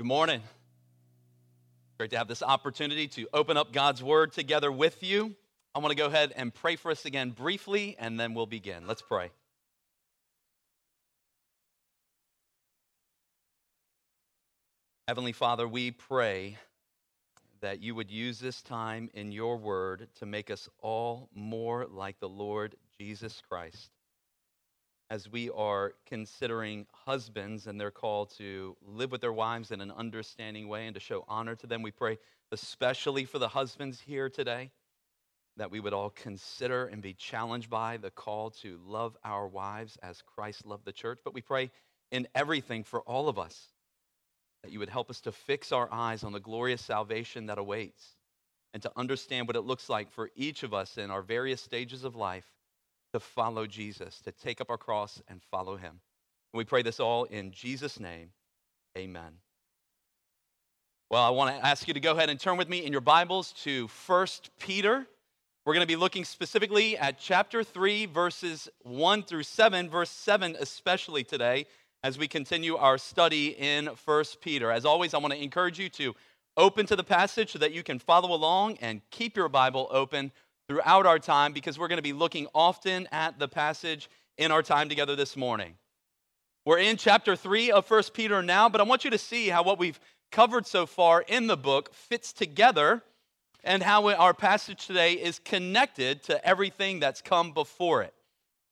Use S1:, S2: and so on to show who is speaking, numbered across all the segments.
S1: Good morning. Great to have this opportunity to open up God's Word together with you. I want to go ahead and pray for us again briefly, and then we'll begin. Let's pray. Heavenly Father, we pray that you would use this time in your word to make us all more like the Lord Jesus Christ. As we are considering husbands and their call to live with their wives in an understanding way and to show honor to them, we pray especially for the husbands here today that we would all consider and be challenged by the call to love our wives as Christ loved the church. But we pray in everything for all of us that you would help us to fix our eyes on the glorious salvation that awaits and to understand what it looks like for each of us in our various stages of life to follow Jesus, to take up our cross and follow him. And we pray this all in Jesus' name. Amen. Well, I want to ask you to go ahead and turn with me in your Bibles to 1 Peter. We're going to be looking specifically at chapter 3, verses 1 through 7, verse 7 especially today as we continue our study in 1 Peter. As always, I want to encourage you to open to the passage so that you can follow along and keep your Bible open throughout our time because we're going to be looking often at the passage in our time together this morning. We're in chapter 3 of 1 Peter now, but I want you to see how what we've covered so far in the book fits together and how our passage today is connected to everything that's come before it.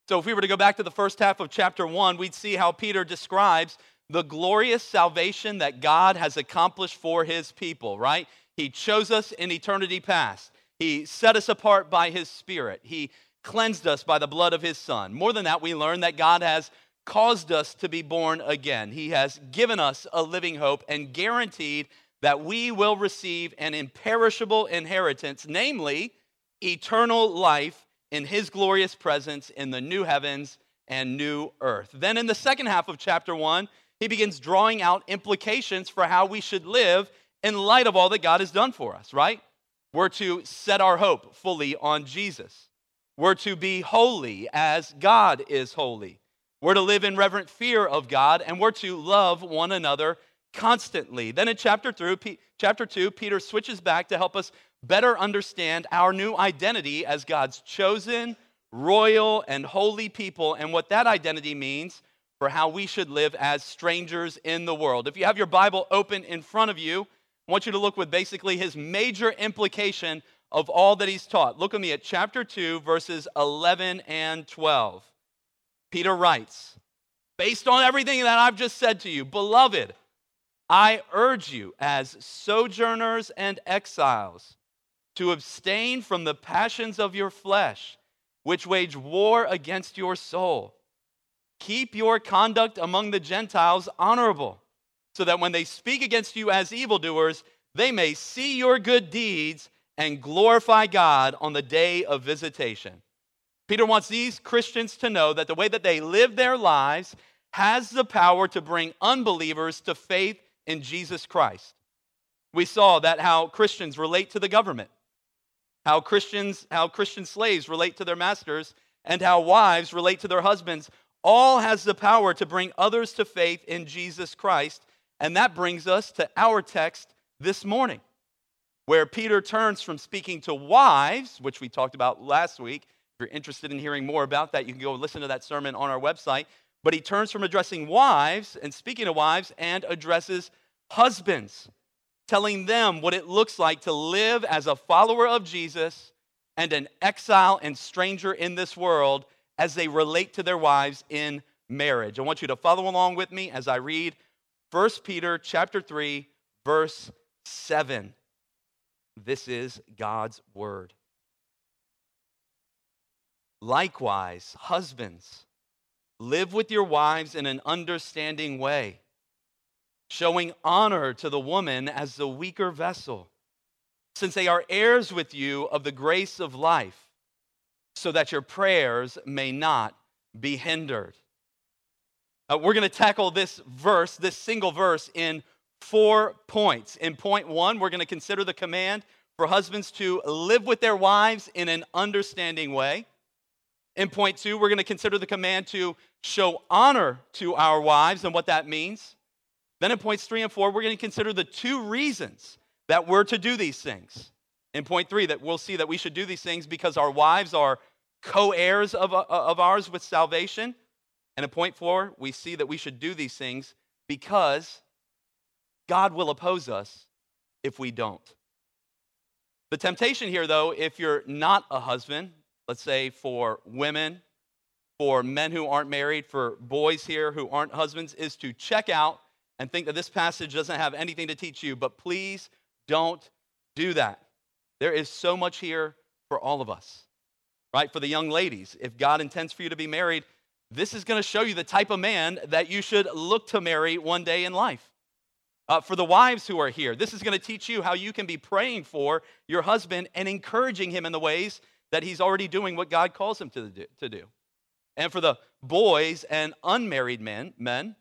S1: So, if we were to go back to the first half of chapter one, we'd see how Peter describes the glorious salvation that God has accomplished for his people, right? He chose us in eternity past. He set us apart by his spirit. He cleansed us by the blood of his son. More than that, we learn that God has caused us to be born again. He has given us a living hope and guaranteed that we will receive an imperishable inheritance, namely eternal life in his glorious presence in the new heavens and new earth. Then in the second half of chapter 1, he begins drawing out implications for how we should live in light of all that God has done for us, right? We're to set our hope fully on Jesus. We're to be holy as God is holy. We're to live in reverent fear of God, and we're to love one another constantly. Then in chapter, through, chapter 2, Peter switches back to help us better understand our new identity as God's chosen, royal, and holy people, and what that identity means for how we should live as strangers in the world. If you have your Bible open in front of you, I want you to look with basically his major implication of all that he's taught. Look at me at chapter 2, verses 11 and 12. Peter writes, Based on everything that I've just said to you, beloved, I urge you as sojourners and exiles to abstain from the passions of your flesh, which wage war against your soul. Keep your conduct among the Gentiles honorable, so that when they speak against you as evildoers, they may see your good deeds and glorify God on the day of visitation. Peter wants these Christians to know that the way that they live their lives has the power to bring unbelievers to faith in Jesus Christ. We saw that how Christians relate to the government how Christians, how Christian slaves relate to their masters, and how wives relate to their husbands, all has the power to bring others to faith in Jesus Christ. And that brings us to our text this morning, where Peter turns from speaking to wives, which we talked about last week. If you're interested in hearing more about that, you can go listen to that sermon on our website. But he turns from addressing wives and speaking to wives and addresses husbands telling them what it looks like to live as a follower of Jesus and an exile and stranger in this world as they relate to their wives in marriage. I want you to follow along with me as I read 1 Peter chapter 3 verse 7. This is God's word. Likewise, husbands, live with your wives in an understanding way showing honor to the woman as the weaker vessel, since they are heirs with you of the grace of life, so that your prayers may not be hindered. Uh, we're going to tackle this verse, this single verse, in four points. In point one, we're going to consider the command for husbands to live with their wives in an understanding way. In point two, we're going to consider the command to show honor to our wives and what that means. Then in points three and four, we're going to consider the two reasons that we're to do these things. In point three, that we'll see that we should do these things because our wives are co heirs of, uh, of ours with salvation. And in point four, we see that we should do these things because God will oppose us if we don't. The temptation here, though, if you're not a husband, let's say for women, for men who aren't married, for boys here who aren't husbands, is to check out and think that this passage doesn't have anything to teach you. But please don't do that. There is so much here for all of us, right? For the young ladies, if God intends for you to be married, this is going to show you the type of man that you should look to marry one day in life. Uh, for the wives who are here, this is going to teach you how you can be praying for your husband and encouraging him in the ways that he's already doing what God calls him to do. To do. And for the boys and unmarried men, men,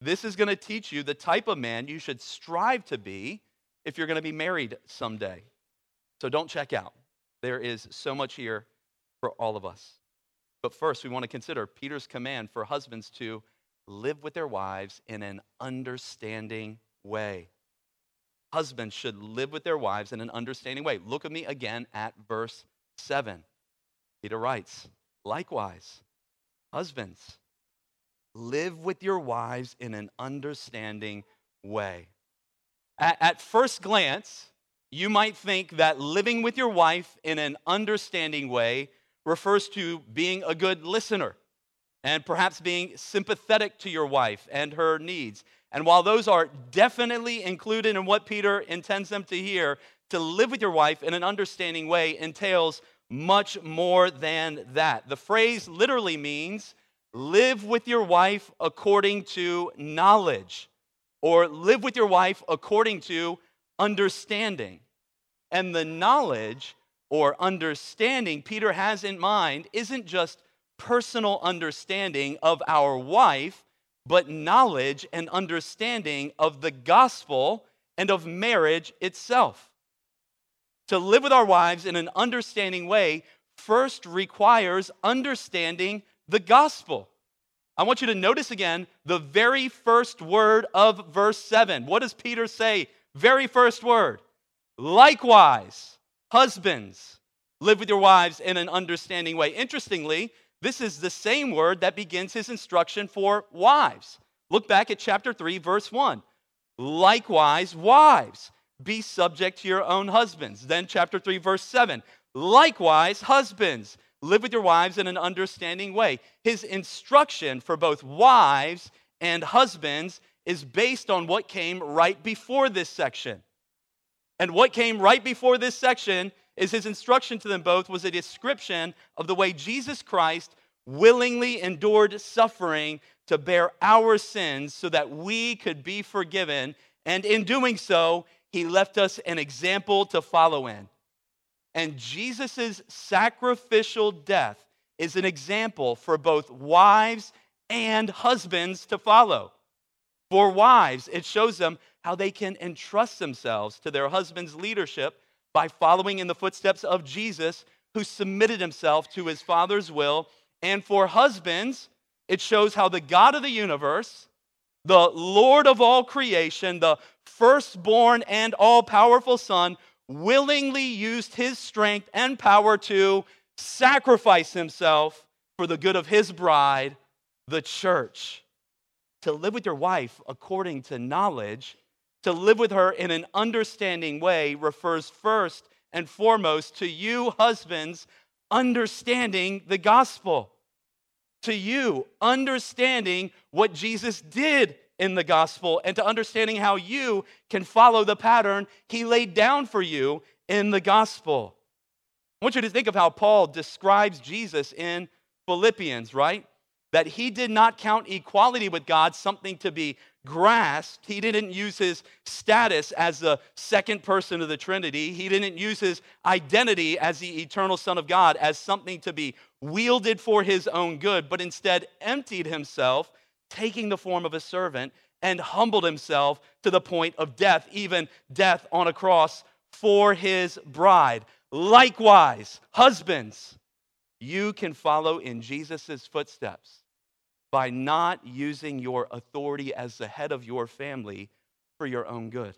S1: this is going to teach you the type of man you should strive to be if you're going to be married someday. So don't check out. There is so much here for all of us. But first, we want to consider Peter's command for husbands to live with their wives in an understanding way. Husbands should live with their wives in an understanding way. Look at me again at verse 7. Peter writes, Likewise, husbands, live with your wives in an understanding way. At, at, first glance, you might think that living with your wife in an understanding way refers to being a good listener and perhaps being sympathetic to your wife and her needs. And while those are definitely included in what Peter intends them to hear, to live with your wife in an understanding way entails much more than that. The phrase literally means live with your wife according to knowledge, or live with your wife according to understanding. And the knowledge or understanding Peter has in mind isn't just personal understanding of our wife, but knowledge and understanding of the gospel and of marriage itself. To live with our wives in an understanding way first requires understanding the gospel. I want you to notice again the very first word of verse 7. What does Peter say? Very first word. Likewise, husbands, live with your wives in an understanding way. Interestingly, this is the same word that begins his instruction for wives. Look back at chapter 3, verse 1. Likewise, wives, be subject to your own husbands. Then, chapter 3, verse 7. Likewise, husbands, live with your wives in an understanding way. His instruction for both wives and husbands is based on what came right before this section. And what came right before this section is his instruction to them both was a description of the way Jesus Christ willingly endured suffering to bear our sins so that we could be forgiven. And in doing so, he left us an example to follow in. And Jesus' sacrificial death is an example for both wives and husbands to follow. For wives, it shows them how they can entrust themselves to their husband's leadership by following in the footsteps of Jesus, who submitted himself to his Father's will. And for husbands, it shows how the God of the universe, the Lord of all creation, the firstborn and all powerful Son, willingly used his strength and power to sacrifice himself for the good of his bride, the church. To live with your wife according to knowledge to live with her in an understanding way refers first and foremost to you, husbands, understanding the gospel. To you, understanding what Jesus did in the gospel and to understanding how you can follow the pattern he laid down for you in the gospel. I want you to think of how Paul describes Jesus in Philippians, right? That he did not count equality with God something to be grasped. He didn't use his status as the second person of the Trinity. He didn't use his identity as the eternal Son of God as something to be wielded for his own good, but instead emptied himself, taking the form of a servant, and humbled himself to the point of death, even death on a cross for his bride. Likewise, husbands, you can follow in Jesus' footsteps by not using your authority as the head of your family for your own good.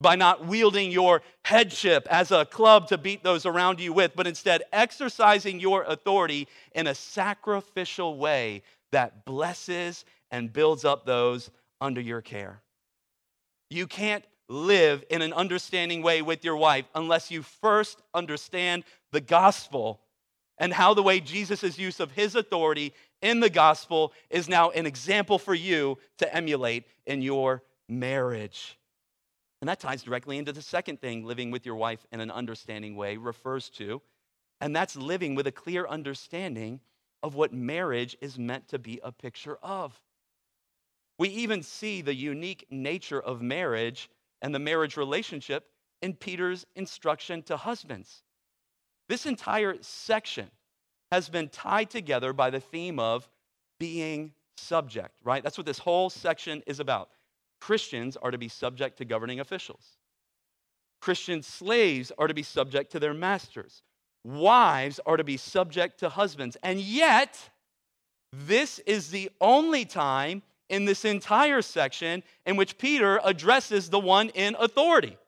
S1: By not wielding your headship as a club to beat those around you with, but instead exercising your authority in a sacrificial way that blesses and builds up those under your care. You can't live in an understanding way with your wife unless you first understand the gospel and how the way Jesus' use of his authority in the gospel is now an example for you to emulate in your marriage. And that ties directly into the second thing living with your wife in an understanding way refers to, and that's living with a clear understanding of what marriage is meant to be a picture of. We even see the unique nature of marriage and the marriage relationship in Peter's instruction to husbands. This entire section has been tied together by the theme of being subject, right? That's what this whole section is about. Christians are to be subject to governing officials. Christian slaves are to be subject to their masters. Wives are to be subject to husbands. And yet, this is the only time in this entire section in which Peter addresses the one in authority,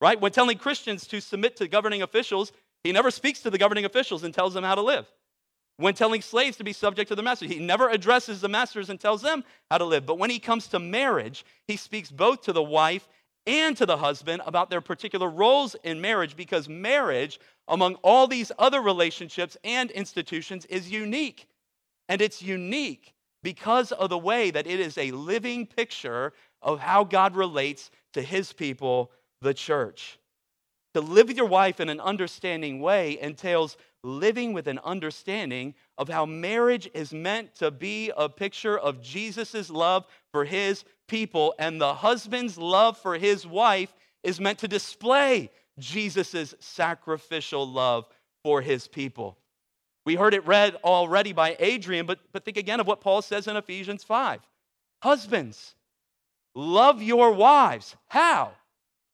S1: right? When telling Christians to submit to governing officials, he never speaks to the governing officials and tells them how to live when telling slaves to be subject to the master. He never addresses the masters and tells them how to live. But when he comes to marriage, he speaks both to the wife and to the husband about their particular roles in marriage because marriage, among all these other relationships and institutions, is unique. And it's unique because of the way that it is a living picture of how God relates to his people, the church. To live with your wife in an understanding way entails living with an understanding of how marriage is meant to be a picture of Jesus' love for his people, and the husband's love for his wife is meant to display Jesus' sacrificial love for his people. We heard it read already by Adrian, but, but think again of what Paul says in Ephesians 5. Husbands, love your wives. How?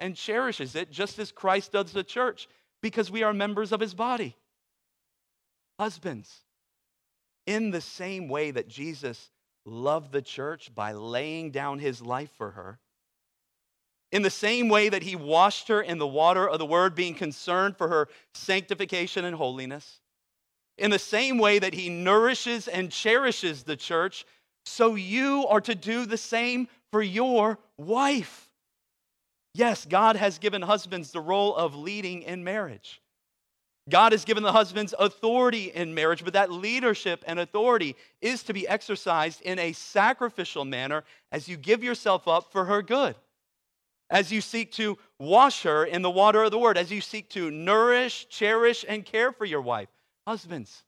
S1: and cherishes it, just as Christ does the church because we are members of his body. Husbands, in the same way that Jesus loved the church by laying down his life for her, in the same way that he washed her in the water of the word, being concerned for her sanctification and holiness, in the same way that he nourishes and cherishes the church, so you are to do the same for your wife. Yes, God has given husbands the role of leading in marriage. God has given the husbands authority in marriage, but that leadership and authority is to be exercised in a sacrificial manner as you give yourself up for her good, as you seek to wash her in the water of the word, as you seek to nourish, cherish, and care for your wife. Husbands,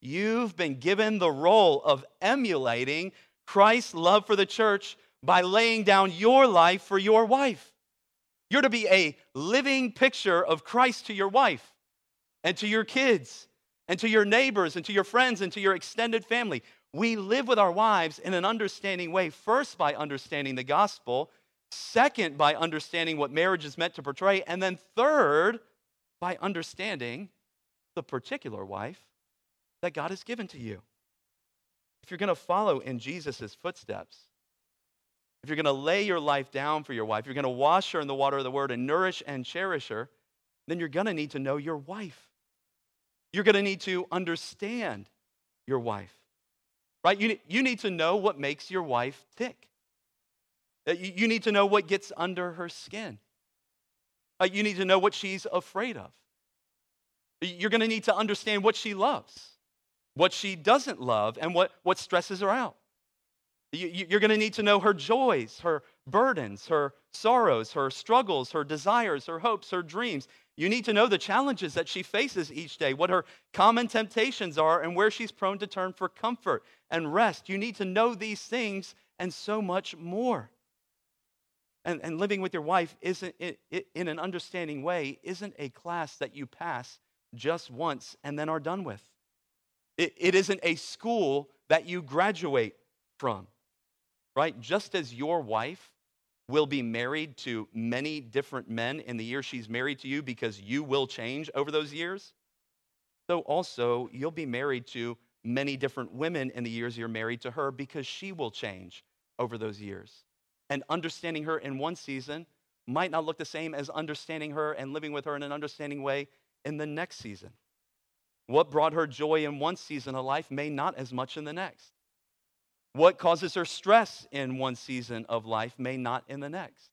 S1: you've been given the role of emulating Christ's love for the church by laying down your life for your wife. You're to be a living picture of Christ to your wife and to your kids and to your neighbors and to your friends and to your extended family. We live with our wives in an understanding way, first by understanding the gospel, second by understanding what marriage is meant to portray, and then third by understanding the particular wife that God has given to you. If you're going to follow in Jesus' footsteps, if you're going to lay your life down for your wife, you're going to wash her in the water of the word and nourish and cherish her, then you're going to need to know your wife. You're going to need to understand your wife, right? You, you need to know what makes your wife tick. Uh, you need to know what gets under her skin. Uh, you need to know what she's afraid of. You're going to need to understand what she loves, what she doesn't love, and what, what stresses her out. You're going to need to know her joys, her burdens, her sorrows, her struggles, her desires, her hopes, her dreams. You need to know the challenges that she faces each day, what her common temptations are, and where she's prone to turn for comfort and rest. You need to know these things and so much more. And, and living with your wife isn't in an understanding way isn't a class that you pass just once and then are done with. It, it isn't a school that you graduate from, right? Just as your wife will be married to many different men in the year she's married to you because you will change over those years, so also you'll be married to many different women in the years you're married to her because she will change over those years. And understanding her in one season might not look the same as understanding her and living with her in an understanding way in the next season. What brought her joy in one season of life may not as much in the next. What causes her stress in one season of life may not in the next.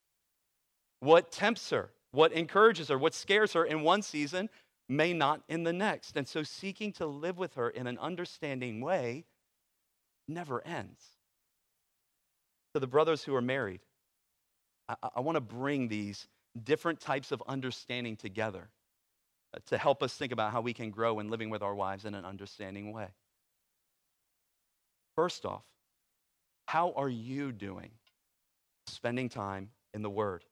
S1: What tempts her, what encourages her, what scares her in one season may not in the next. And so seeking to live with her in an understanding way never ends. To the brothers who are married, I, I want to bring these different types of understanding together uh, to help us think about how we can grow in living with our wives in an understanding way. First off, how are you doing spending time in the Word?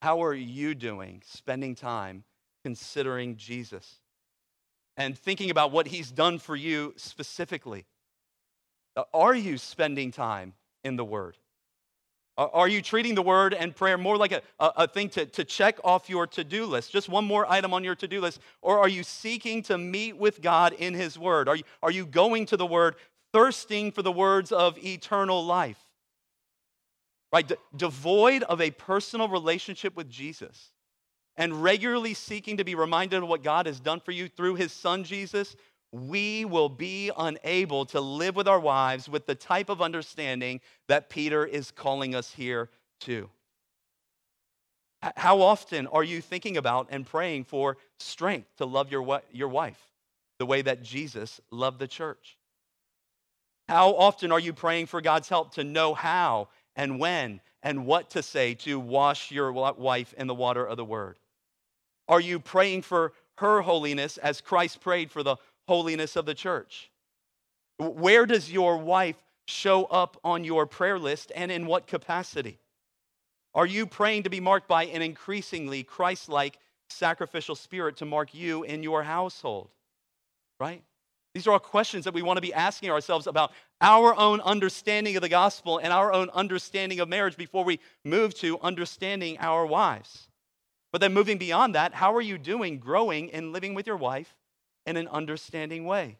S1: How are you doing spending time considering Jesus and thinking about what He's done for you specifically? Uh, are you spending time in the Word? Are you treating the word and prayer more like a, a, thing to, to check off your to do list, just one more item on your to do list? Or are you seeking to meet with God in His word? Are you, are you going to the word thirsting for the words of eternal life. Right? De- devoid of a personal relationship with Jesus and regularly seeking to be reminded of what God has done for you through his son Jesus, we will be unable to live with our wives with the type of understanding that Peter is calling us here to. How often are you thinking about and praying for strength to love your, your wife the way that Jesus loved the church? How often are you praying for God's help to know how and when and what to say to wash your wife in the water of the word? Are you praying for her holiness as Christ prayed for the holiness of the church? Where does your wife show up on your prayer list and in what capacity? Are you praying to be marked by an increasingly Christ like sacrificial spirit to mark you in your household? Right? These are all questions that we want to be asking ourselves about our own understanding of the gospel and our own understanding of marriage before we move to understanding our wives. But then moving beyond that, how are you doing growing and living with your wife in an understanding way?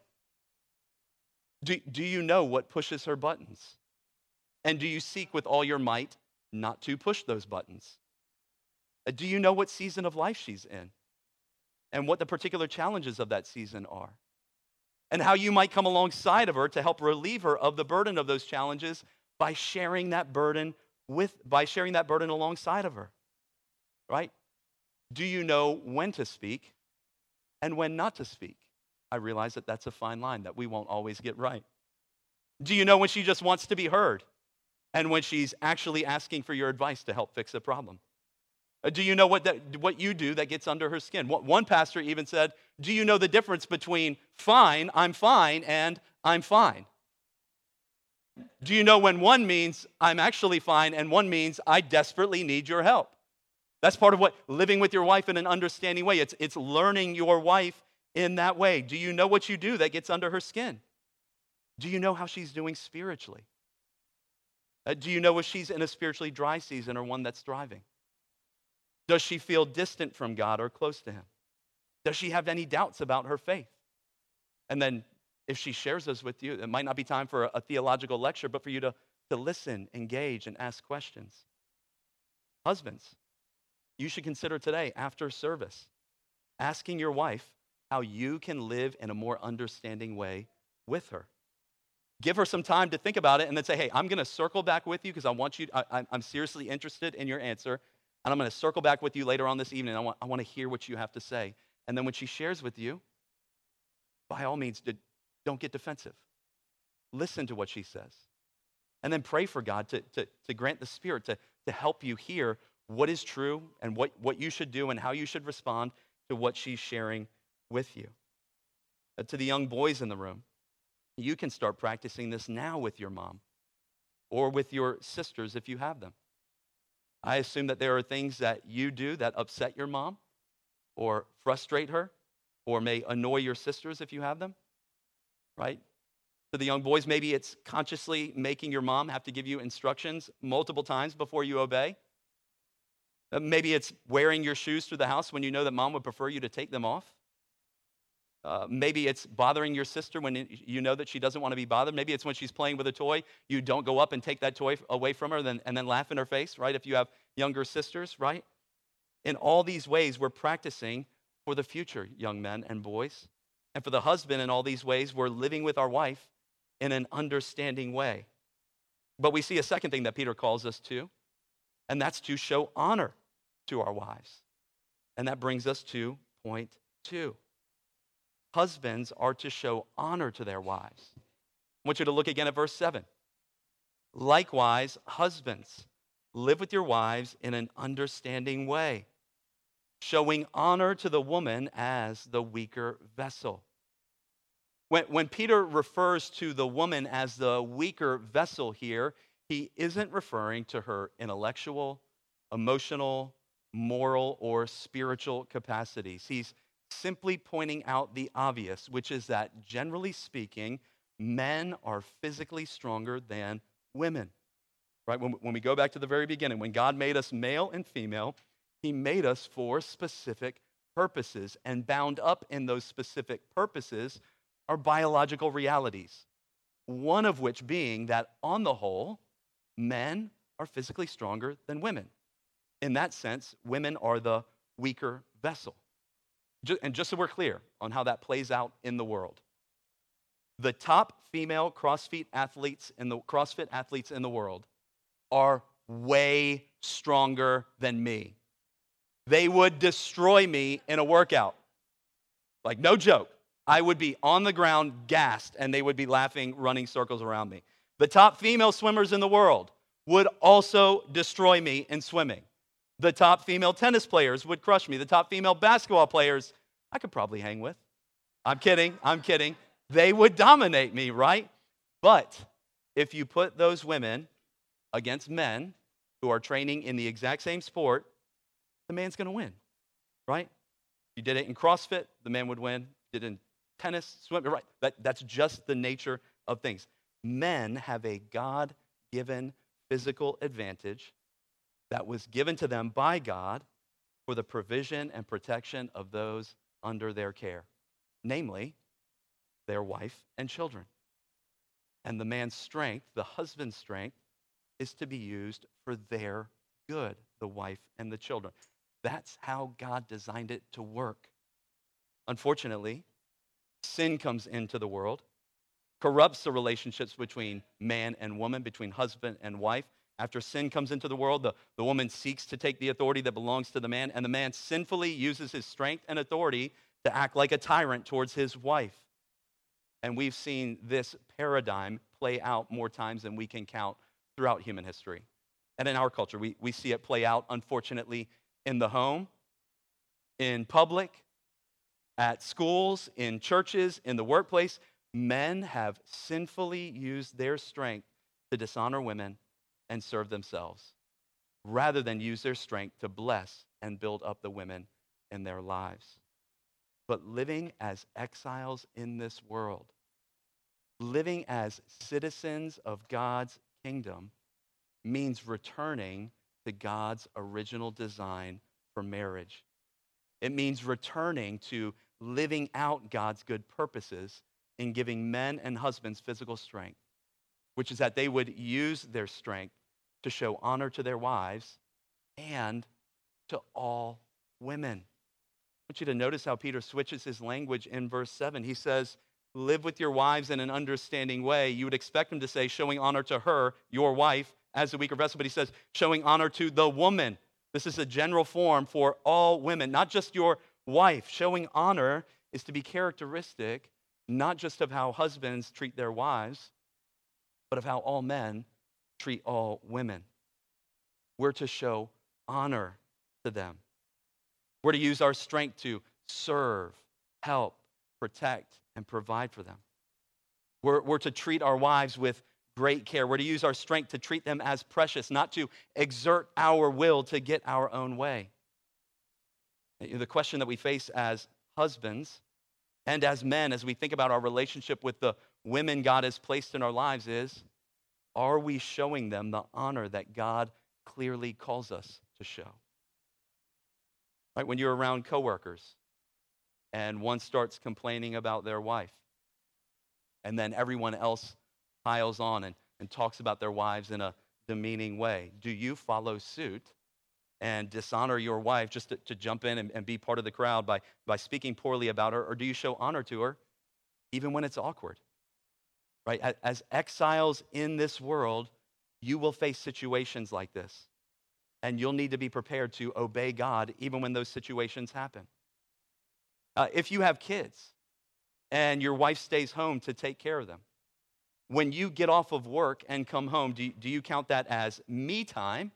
S1: Do, do you know what pushes her buttons? And do you seek with all your might not to push those buttons? Uh, do you know what season of life she's in? And what the particular challenges of that season are? And how you might come alongside of her to help relieve her of the burden of those challenges by sharing that burden with by sharing that burden alongside of her. Right? Do you know when to speak and when not to speak? I realize that that's a fine line that we won't always get right. Do you know when she just wants to be heard and when she's actually asking for your advice to help fix a problem? Uh, do you know what, that, what you do that gets under her skin? One pastor even said, Do you know the difference between fine, I'm fine, and I'm fine? Do you know when one means I'm actually fine and one means I desperately need your help? That's part of what living with your wife in an understanding way. It's, it's learning your wife in that way. Do you know what you do that gets under her skin? Do you know how she's doing spiritually? Uh, do you know if she's in a spiritually dry season or one that's thriving? Does she feel distant from God or close to Him? Does she have any doubts about her faith? And then, if she shares those with you, it might not be time for a, theological lecture, but for you to, to listen, engage, and ask questions. Husbands, you should consider today, after service, asking your wife how you can live in a more understanding way with her. Give her some time to think about it and then say, hey, I'm going to circle back with you because I want you, I, I'm seriously interested in your answer. And I'm going to circle back with you later on this evening. I want, I want to hear what you have to say. And then when she shares with you, by all means, don't get defensive. Listen to what she says. And then pray for God to, to, to grant the Spirit to, to help you hear what is true and what, what you should do and how you should respond to what she's sharing with you. Uh, to the young boys in the room, you can start practicing this now with your mom or with your sisters if you have them. I assume that there are things that you do that upset your mom or frustrate her or may annoy your sisters if you have them, right? To the young boys, maybe it's consciously making your mom have to give you instructions multiple times before you obey. Uh, maybe it's wearing your shoes through the house when you know that mom would prefer you to take them off. Uh, maybe it's bothering your sister when you know that she doesn't want to be bothered. Maybe it's when she's playing with a toy, you don't go up and take that toy away from her then, and then laugh in her face, right? If you have younger sisters, right? In all these ways, we're practicing for the future, young men and boys. And for the husband, in all these ways, we're living with our wife in an understanding way. But we see a second thing that Peter calls us to, and that's to show honor to our wives. And that brings us to point two husbands are to show honor to their wives. I want you to look again at verse 7. Likewise, husbands, live with your wives in an understanding way, showing honor to the woman as the weaker vessel. When, when Peter refers to the woman as the weaker vessel here, he isn't referring to her intellectual, emotional, moral, or spiritual capacities. He's simply pointing out the obvious, which is that generally speaking, men are physically stronger than women. Right? When, when we go back to the very beginning, when God made us male and female, He made us for specific purposes, and bound up in those specific purposes are biological realities. One of which being that, on the whole, men are physically stronger than women. In that sense, women are the weaker vessel. And just so we're clear on how that plays out in the world, the top female CrossFit athletes in the CrossFit athletes in the world are way stronger than me. They would destroy me in a workout. Like no joke. I would be on the ground gassed and they would be laughing, running circles around me. The top female swimmers in the world would also destroy me in swimming. The top female tennis players would crush me. The top female basketball players, I could probably hang with. I'm kidding, I'm kidding. They would dominate me, right? But if you put those women against men who are training in the exact same sport, the man's gonna win, right? If you did it in CrossFit, the man would win. Did it in tennis, swim, right? That, that's just the nature of things. Men have a God given physical advantage that was given to them by God for the provision and protection of those under their care, namely their wife and children. And the man's strength, the husband's strength, is to be used for their good, the wife and the children. That's how God designed it to work. Unfortunately, sin comes into the world, corrupts the relationships between man and woman, between husband and wife, after sin comes into the world, the, the woman seeks to take the authority that belongs to the man, and the man sinfully uses his strength and authority to act like a tyrant towards his wife. And we've seen this paradigm play out more times than we can count throughout human history. And in our culture, we, we see it play out, unfortunately, in the home, in public, at schools, in churches, in the workplace. Men have sinfully used their strength to dishonor women and serve themselves rather than use their strength to bless and build up the women in their lives. But living as exiles in this world, living as citizens of God's kingdom, means returning to God's original design for marriage. It means returning to living out God's good purposes in giving men and husbands physical strength, which is that they would use their strength to show honor to their wives and to all women. I want you to notice how Peter switches his language in verse 7. He says, Live with your wives in an understanding way. You would expect him to say, showing honor to her, your wife, as the weaker vessel, but he says, showing honor to the woman. This is a general form for all women, not just your wife. Showing honor is to be characteristic not just of how husbands treat their wives, but of how all men treat all women. We're to show honor to them. We're to use our strength to serve, help, protect, and provide for them. We're, we're to treat our wives with great care. We're to use our strength to treat them as precious, not to exert our will to get our own way. The question that we face as husbands and as men, as we think about our relationship with the women God has placed in our lives, is are we showing them the honor that God clearly calls us to show? Right? When you're around coworkers and one starts complaining about their wife, and then everyone else piles on and, and talks about their wives in a demeaning way, do you follow suit and dishonor your wife just to, to jump in and, and be part of the crowd by, by speaking poorly about her? Or do you show honor to her even when it's awkward? Right? As exiles in this world, you will face situations like this. And you'll need to be prepared to obey God even when those situations happen. Uh, if you have kids and your wife stays home to take care of them, when you get off of work and come home, do you, do you count that as me time?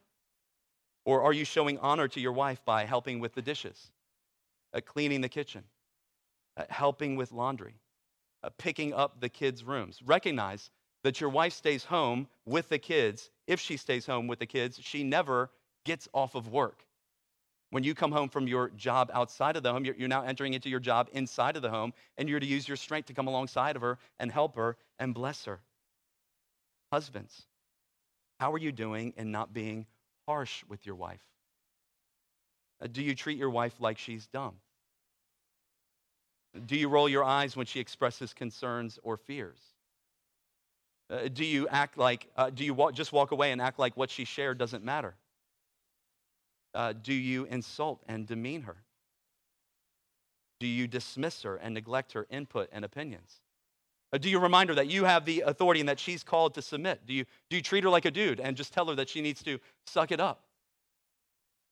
S1: Or are you showing honor to your wife by helping with the dishes, uh, cleaning the kitchen, uh, helping with laundry, picking up the kids' rooms? Recognize that your wife stays home with the kids. If she stays home with the kids, she never gets off of work. When you come home from your job outside of the home, you're, you're now entering into your job inside of the home, and you're to use your strength to come alongside of her and help her and bless her. Husbands, how are you doing in not being harsh with your wife? Uh, do you treat your wife like she's dumb? Do you roll your eyes when she expresses concerns or fears? Uh, do you act like, uh, do you walk, just walk away and act like what she shared doesn't matter? Uh, do you insult and demean her? Do you dismiss her and neglect her input and opinions? Uh, do you remind her that you have the authority and that she's called to submit? Do you, do you treat her like a dude and just tell her that she needs to suck it up?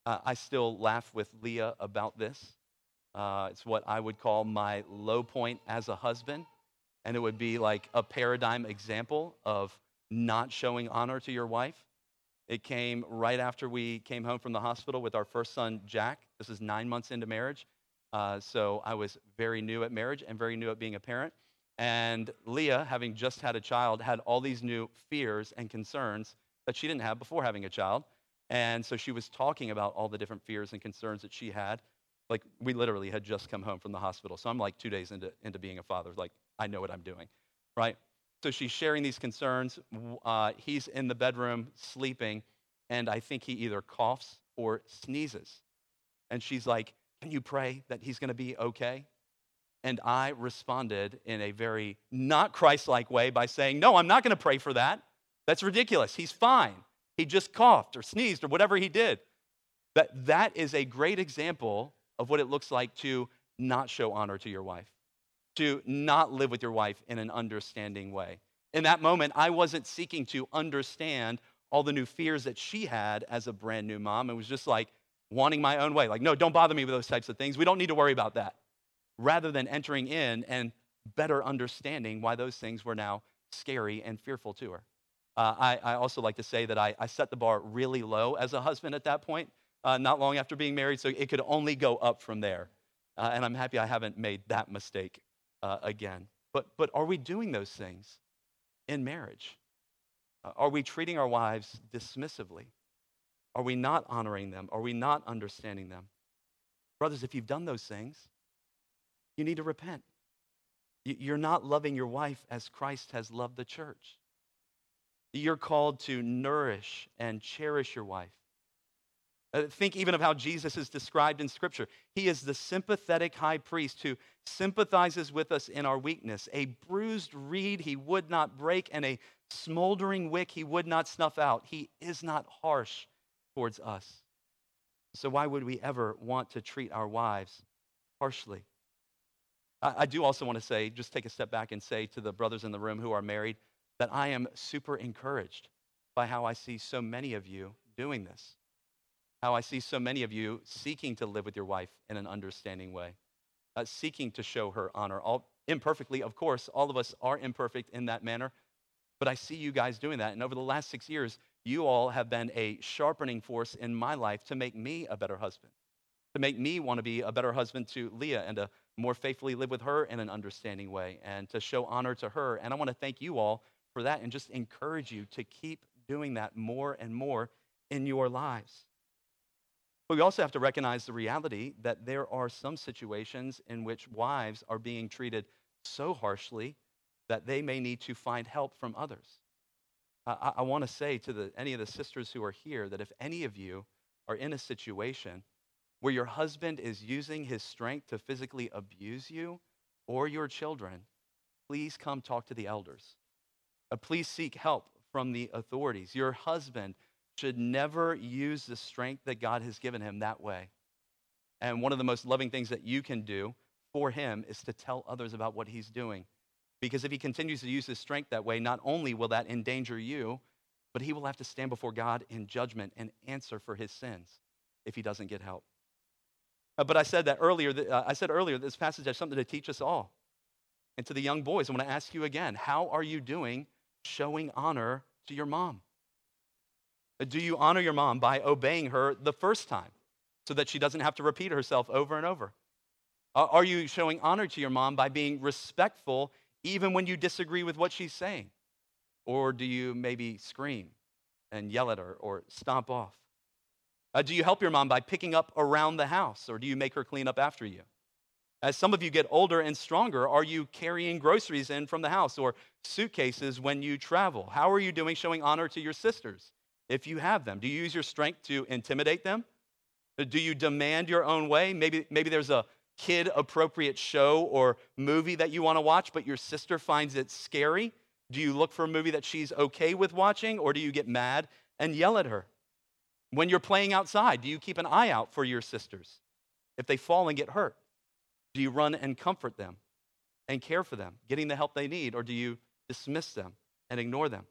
S1: Uh, I still laugh with Leah about this. Uh, it's what I would call my low point as a husband. And it would be like a paradigm example of not showing honor to your wife. It came right after we came home from the hospital with our first son, Jack. This is nine months into marriage. Uh, so I was very new at marriage and very new at being a parent. And Leah, having just had a child, had all these new fears and concerns that she didn't have before having a child. And so she was talking about all the different fears and concerns that she had. Like, we literally had just come home from the hospital. So I'm like two days into, into being a father. Like, I know what I'm doing, right? So she's sharing these concerns. Uh, he's in the bedroom sleeping, and I think he either coughs or sneezes. And she's like, Can you pray that he's going to be okay? And I responded in a very not Christ like way by saying, No, I'm not going to pray for that. That's ridiculous. He's fine. He just coughed or sneezed or whatever he did. That, that is a great example of what it looks like to not show honor to your wife, to not live with your wife in an understanding way. In that moment, I wasn't seeking to understand all the new fears that she had as a brand new mom. It was just like wanting my own way. Like, no, don't bother me with those types of things. We don't need to worry about that rather than entering in and better understanding why those things were now scary and fearful to her. Uh, I, I, also like to say that I, I, set the bar really low as a husband at that point, uh, not long after being married, so it could only go up from there. Uh, and I'm happy I haven't made that mistake uh, again. But, but are we doing those things in marriage? Uh, are we treating our wives dismissively? Are we not honoring them? Are we not understanding them? Brothers, if you've done those things, you need to repent. You're not loving your wife as Christ has loved the church. You're called to nourish and cherish your wife. Uh, think even of how Jesus is described in Scripture. He is the sympathetic high priest who sympathizes with us in our weakness. A bruised reed he would not break, and a smoldering wick he would not snuff out. He is not harsh towards us. So, why would we ever want to treat our wives harshly? I, do also want to say, just take a step back and say to the brothers in the room who are married, that I am super encouraged by how I see so many of you doing this. How I see so many of you seeking to live with your wife in an understanding way, uh, seeking to show her honor. All imperfectly, of course, all of us are imperfect in that manner, but I see you guys doing that. And over the last six years, you all have been a sharpening force in my life to make me a better husband, to make me want to be a better husband to Leah and to more faithfully live with her in an understanding way and to show honor to her. And I want to thank you all for that and just encourage you to keep doing that more and more in your lives. But we also have to recognize the reality that there are some situations in which wives are being treated so harshly that they may need to find help from others. I, I want to say to the, any of the sisters who are here that if any of you are in a situation where your husband is using his strength to physically abuse you or your children, please come talk to the elders. Uh, please seek help from the authorities. Your husband should never use the strength that God has given him that way. And one of the most loving things that you can do for him is to tell others about what he's doing. Because if he continues to use his strength that way, not only will that endanger you, but he will have to stand before God in judgment and answer for his sins if he doesn't get help. Uh, but I said that earlier. That, uh, I said earlier this passage has something to teach us all. And to the young boys, I want to ask you again: How are you doing showing honor to your mom? Do you honor your mom by obeying her the first time, so that she doesn't have to repeat herself over and over? Are you showing honor to your mom by being respectful even when you disagree with what she's saying? Or do you maybe scream and yell at her or stomp off? Uh, do you help your mom by picking up around the house or do you make her clean up after you? As some of you get older and stronger, are you carrying groceries in from the house or suitcases when you travel? How are you doing showing honor to your sisters if you have them? Do you use your strength to intimidate them? Do you demand your own way? Maybe, maybe there's a kid appropriate show or movie that you want to watch, but your sister finds it scary? Do you look for a movie that she's okay with watching, or do you get mad and yell at her? When you're playing outside, do you keep an eye out for your sisters? If they fall and get hurt, do you run and comfort them and care for them, getting the help they need, or do you dismiss them and ignore them?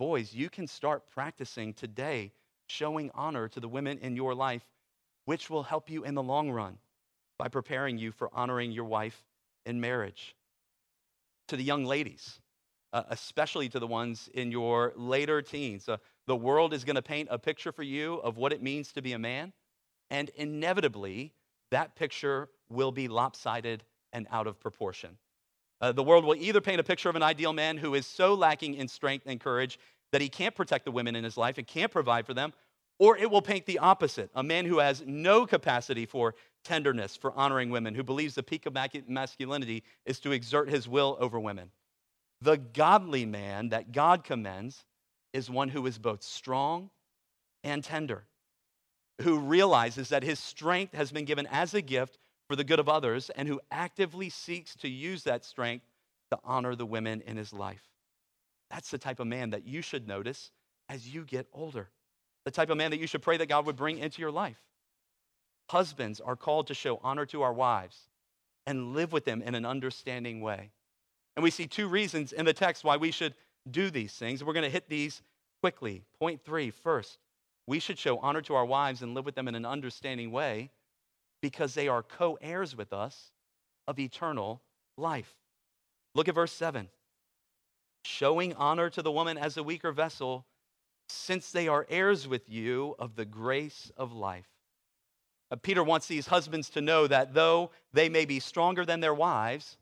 S1: Boys, you can start practicing today showing honor to the women in your life, which will help you in the long run by preparing you for honoring your wife in marriage. To the young ladies, uh, especially to the ones in your later teens, uh, the world is going to paint a picture for you of what it means to be a man, and inevitably, that picture will be lopsided and out of proportion. Uh, the world will either paint a picture of an ideal man who is so lacking in strength and courage that he can't protect the women in his life and can't provide for them, or it will paint the opposite a man who has no capacity for tenderness, for honoring women, who believes the peak of masculinity is to exert his will over women. The godly man that God commends is one who is both strong and tender, who realizes that his strength has been given as a gift for the good of others, and who actively seeks to use that strength to honor the women in his life. That's the type of man that you should notice as you get older the type of man that you should pray that God would bring into your life. Husbands are called to show honor to our wives and live with them in an understanding way. And we see two reasons in the text why we should do these things. We're going to hit these quickly. Point three first, we should show honor to our wives and live with them in an understanding way because they are co heirs with us of eternal life. Look at verse 7. Showing honor to the woman as a weaker vessel since they are heirs with you of the grace of life. Uh, Peter wants these husbands to know that though they may be stronger than their wives,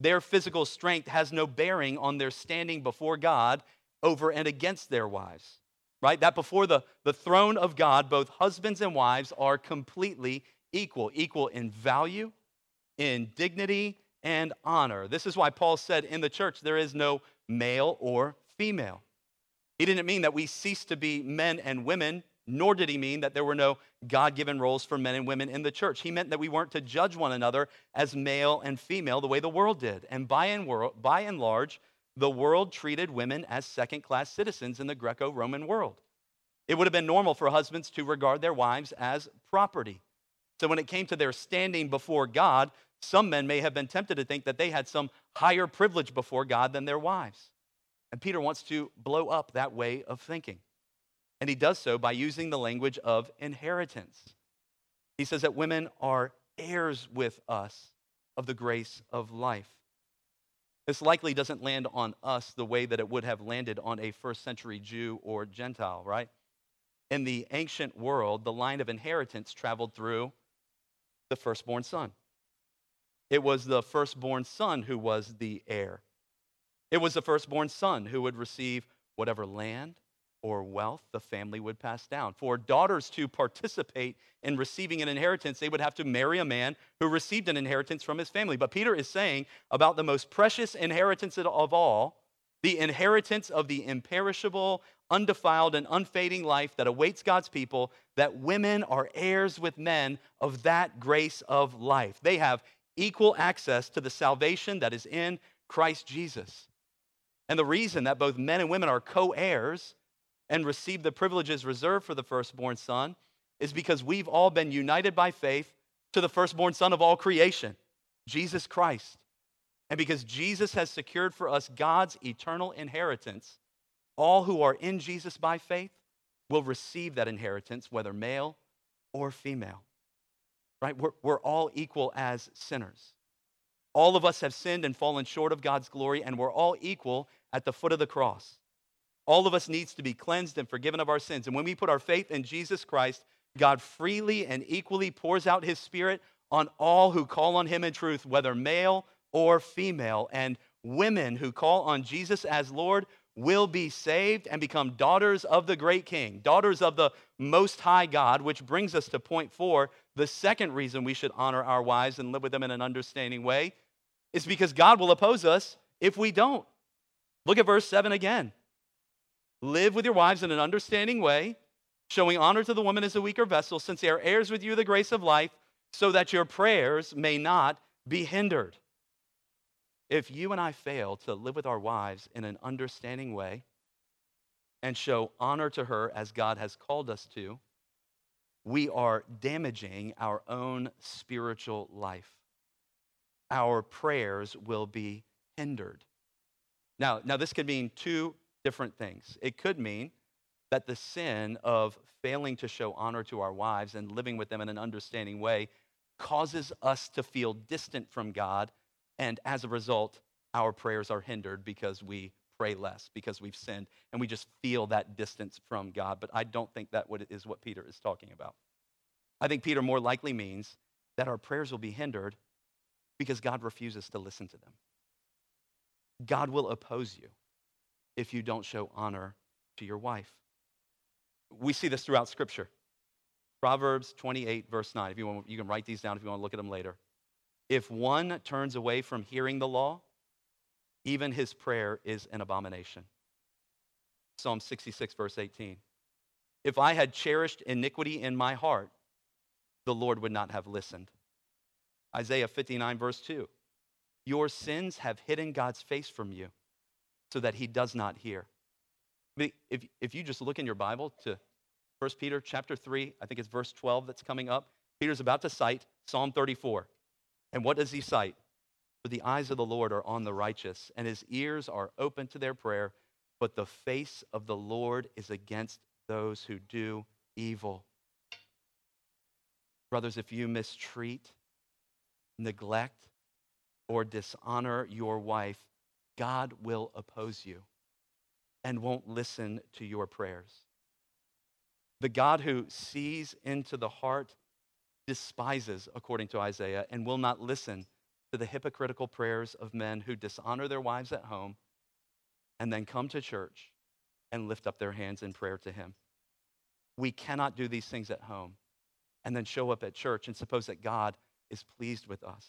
S1: their physical strength has no bearing on their standing before God over and against their wives. Right? That before the, the throne of God, both husbands and wives are completely equal, equal in value, in dignity, and honor. This is why Paul said in the church there is no male or female. He didn't mean that we ceased to be men and women, nor did he mean that there were no God given roles for men and women in the church. He meant that we weren't to judge one another as male and female the way the world did. And by and, by and large, the world treated women as second class citizens in the Greco Roman world. It would have been normal for husbands to regard their wives as property. So when it came to their standing before God, some men may have been tempted to think that they had some higher privilege before God than their wives. And Peter wants to blow up that way of thinking. And he does so by using the language of inheritance. He says that women are heirs with us of the grace of life. This likely doesn't land on us the way that it would have landed on a first century Jew or Gentile, right? In the ancient world, the line of inheritance traveled through the firstborn son. It was the firstborn son who was the heir. It was the firstborn son who would receive whatever land or wealth the family would pass down. For daughters to participate in receiving an inheritance, they would have to marry a man who received an inheritance from his family. But Peter is saying about the most precious inheritance of all, the inheritance of the imperishable, undefiled, and unfading life that awaits God's people, that women are heirs with men of that grace of life. They have equal access to the salvation that is in Christ Jesus. And the reason that both men and women are co heirs and receive the privileges reserved for the firstborn son is because we've all been united by faith to the firstborn son of all creation, Jesus Christ. And because Jesus has secured for us God's eternal inheritance, all who are in Jesus by faith will receive that inheritance, whether male or female right? We're, we're all equal as sinners. All of us have sinned and fallen short of God's glory, and we're all equal at the foot of the cross. All of us needs to be cleansed and forgiven of our sins. And when we put our faith in Jesus Christ, God freely and equally pours out his spirit on all who call on him in truth, whether male or female. And women who call on Jesus as Lord will be saved and become daughters of the great king, daughters of the most high God, which brings us to point four. The second reason we should honor our wives and live with them in an understanding way is because God will oppose us if we don't. Look at verse 7 again. Live with your wives in an understanding way, showing honor to the woman as a weaker vessel, since they are heirs with you the grace of life, so that your prayers may not be hindered. If you and I fail to live with our wives in an understanding way and show honor to her as God has called us to, we are damaging our own spiritual life. Our prayers will be hindered. Now, now this could mean two different things. It could mean that the sin of failing to show honor to our wives and living with them in an understanding way causes us to feel distant from God and as a result, our prayers are hindered because we pray less, because we've sinned, and we just feel that distance from God. But I don't think that is what Peter is talking about. I think Peter more likely means that our prayers will be hindered because God refuses to listen to them. God will oppose you if you don't show honor to your wife. We see this throughout Scripture. Proverbs 28, verse 9. If you, want, you can write these down if you want to look at them later. If one turns away from hearing the law, even his prayer is an abomination. Psalm 66, verse 18. If I had cherished iniquity in my heart, the Lord would not have listened. Isaiah 59, verse 2. Your sins have hidden God's face from you so that he does not hear. If, if you just look in your Bible to 1 Peter chapter 3, I think it's verse 12 that's coming up, Peter's about to cite Psalm 34. And what does he cite? For the eyes of the Lord are on the righteous, and his ears are open to their prayer, but the face of the Lord is against those who do evil. Brothers, if you mistreat, neglect, or dishonor your wife, God will oppose you and won't listen to your prayers. The God who sees into the heart despises, according to Isaiah, and will not listen to the hypocritical prayers of men who dishonor their wives at home and then come to church and lift up their hands in prayer to Him. We cannot do these things at home and then show up at church and suppose that God is pleased with us.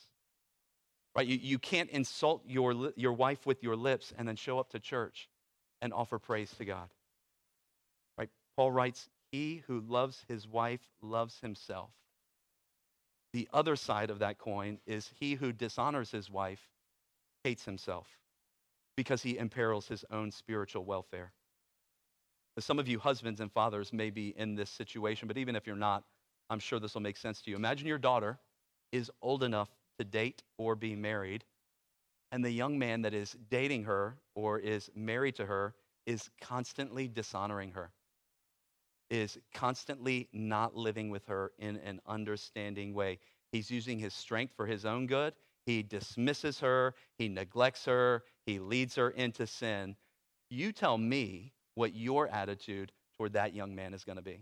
S1: Right? You, you can't insult your, your wife with your lips and then show up to church and offer praise to God. Right? Paul writes, He who loves his wife loves himself. The other side of that coin is he who dishonors his wife hates himself because he imperils his own spiritual welfare. Some of you husbands and fathers may be in this situation, but even if you're not, I'm sure this will make sense to you. Imagine your daughter is old enough to date or be married, and the young man that is dating her or is married to her is constantly dishonoring her is constantly not living with her in an understanding way. He's using his strength for his own good. he dismisses her, he neglects her, he leads her into sin. You tell me what your attitude toward that young man is going to be. Is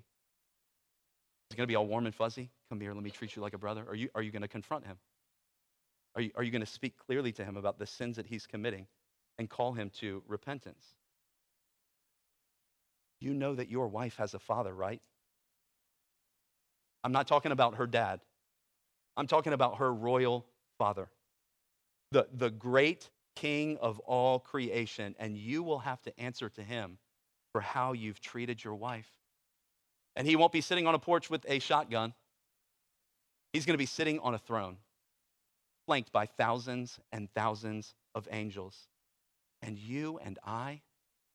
S1: it going to be all warm and fuzzy? Come here, let me treat you like a brother. Are you, are you going to confront him? Are you, are you going to speak clearly to him about the sins that he's committing and call him to repentance? You know that your wife has a father, right? I'm not talking about her dad. I'm talking about her royal father, the, the great king of all creation, and you will have to answer to him for how you've treated your wife. And he won't be sitting on a porch with a shotgun. He's going to be sitting on a throne, flanked by thousands and thousands of angels. And you and I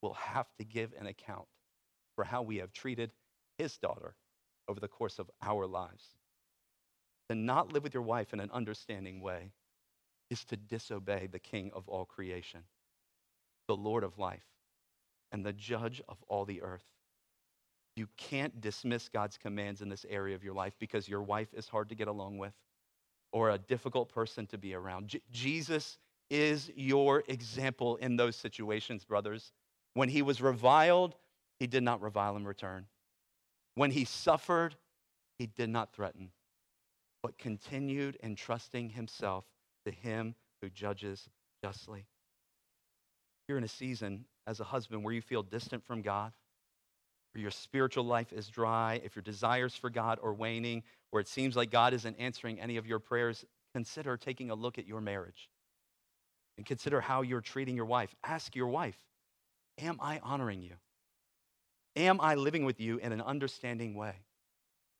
S1: will have to give an account for how we have treated his daughter over the course of our lives. To not live with your wife in an understanding way is to disobey the King of all creation, the Lord of life, and the judge of all the earth. You can't dismiss God's commands in this area of your life because your wife is hard to get along with or a difficult person to be around. J- Jesus is your example in those situations, brothers. When he was reviled, he did not revile in return. When he suffered, he did not threaten, but continued entrusting himself to him who judges justly. You're in a season as a husband where you feel distant from God, where your spiritual life is dry, if your desires for God are waning, where it seems like God isn't answering any of your prayers, consider taking a look at your marriage and consider how you're treating your wife. Ask your wife, Am I honoring you? Am I living with you in an understanding way?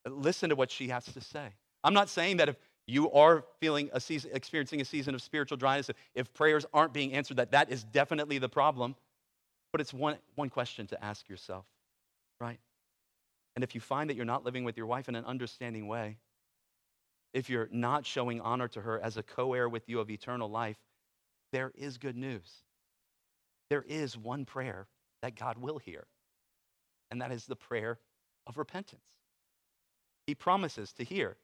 S1: Listen to what she has to say. I'm not saying that if you are feeling a season, experiencing a season of spiritual dryness, if prayers aren't being answered, that that is definitely the problem. But it's one, one question to ask yourself, right? And if you find that you're not living with your wife in an understanding way, if you're not showing honor to her as a co heir with you of eternal life, there is good news. There is one prayer that God will hear and that is the prayer of repentance. He promises to hear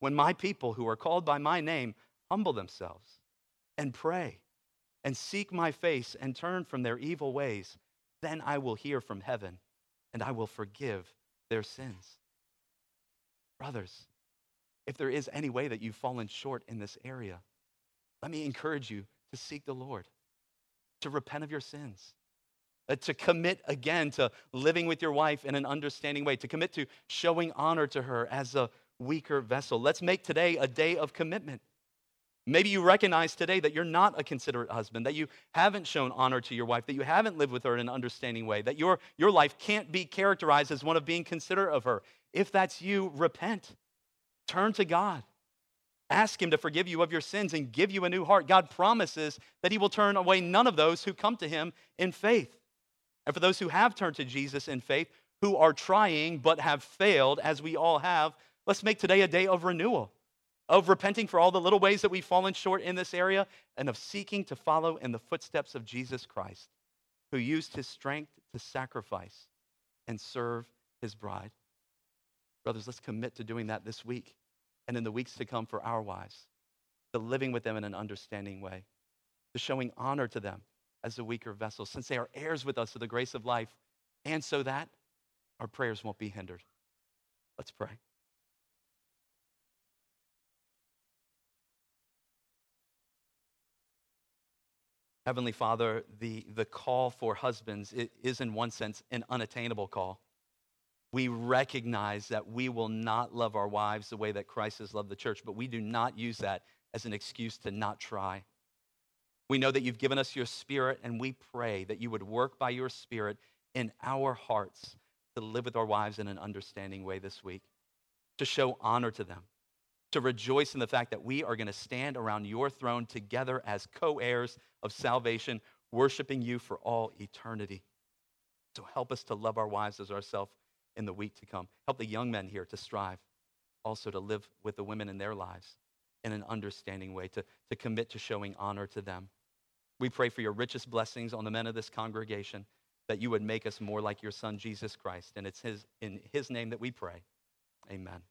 S1: when my people who are called by my name humble themselves and pray and seek my face and turn from their evil ways, then I will hear from heaven and I will forgive their sins. Brothers, if there is any way that you've fallen short in this area, let me encourage you to seek the Lord, to repent of your sins, Uh, to commit again to living with your wife in an understanding way, to commit to showing honor to her as a weaker vessel. Let's make today a day of commitment. Maybe you recognize today that you're not a considerate husband, that you haven't shown honor to your wife, that you haven't lived with her in an understanding way, that your, your life can't be characterized as one of being considerate of her. If that's you, repent. Turn to God. Ask Him to forgive you of your sins and give you a new heart. God promises that He will turn away none of those who come to Him in faith. And for those who have turned to Jesus in faith, who are trying but have failed, as we all have, let's make today a day of renewal, of repenting for all the little ways that we've fallen short in this area, and of seeking to follow in the footsteps of Jesus Christ, who used his strength to sacrifice and serve his bride. Brothers, let's commit to doing that this week and in the weeks to come for our wives, to living with them in an understanding way, to showing honor to them as a weaker vessel, since they are heirs with us of the grace of life, and so that our prayers won't be hindered. Let's pray. Heavenly Father, the, the call for husbands is, in one sense, an unattainable call. We recognize that we will not love our wives the way that Christ has loved the church, but we do not use that as an excuse to not try. We know that you've given us your spirit, and we pray that you would work by your spirit in our hearts to live with our wives in an understanding way this week, to show honor to them, to rejoice in the fact that we are going to stand around your throne together as co heirs of salvation, worshiping you for all eternity. So help us to love our wives as ourselves in the week to come. Help the young men here to strive also to live with the women in their lives in an understanding way, to, to commit to showing honor to them. We pray for your richest blessings on the men of this congregation, that you would make us more like your son, Jesus Christ. And it's his, in his name that we pray. Amen.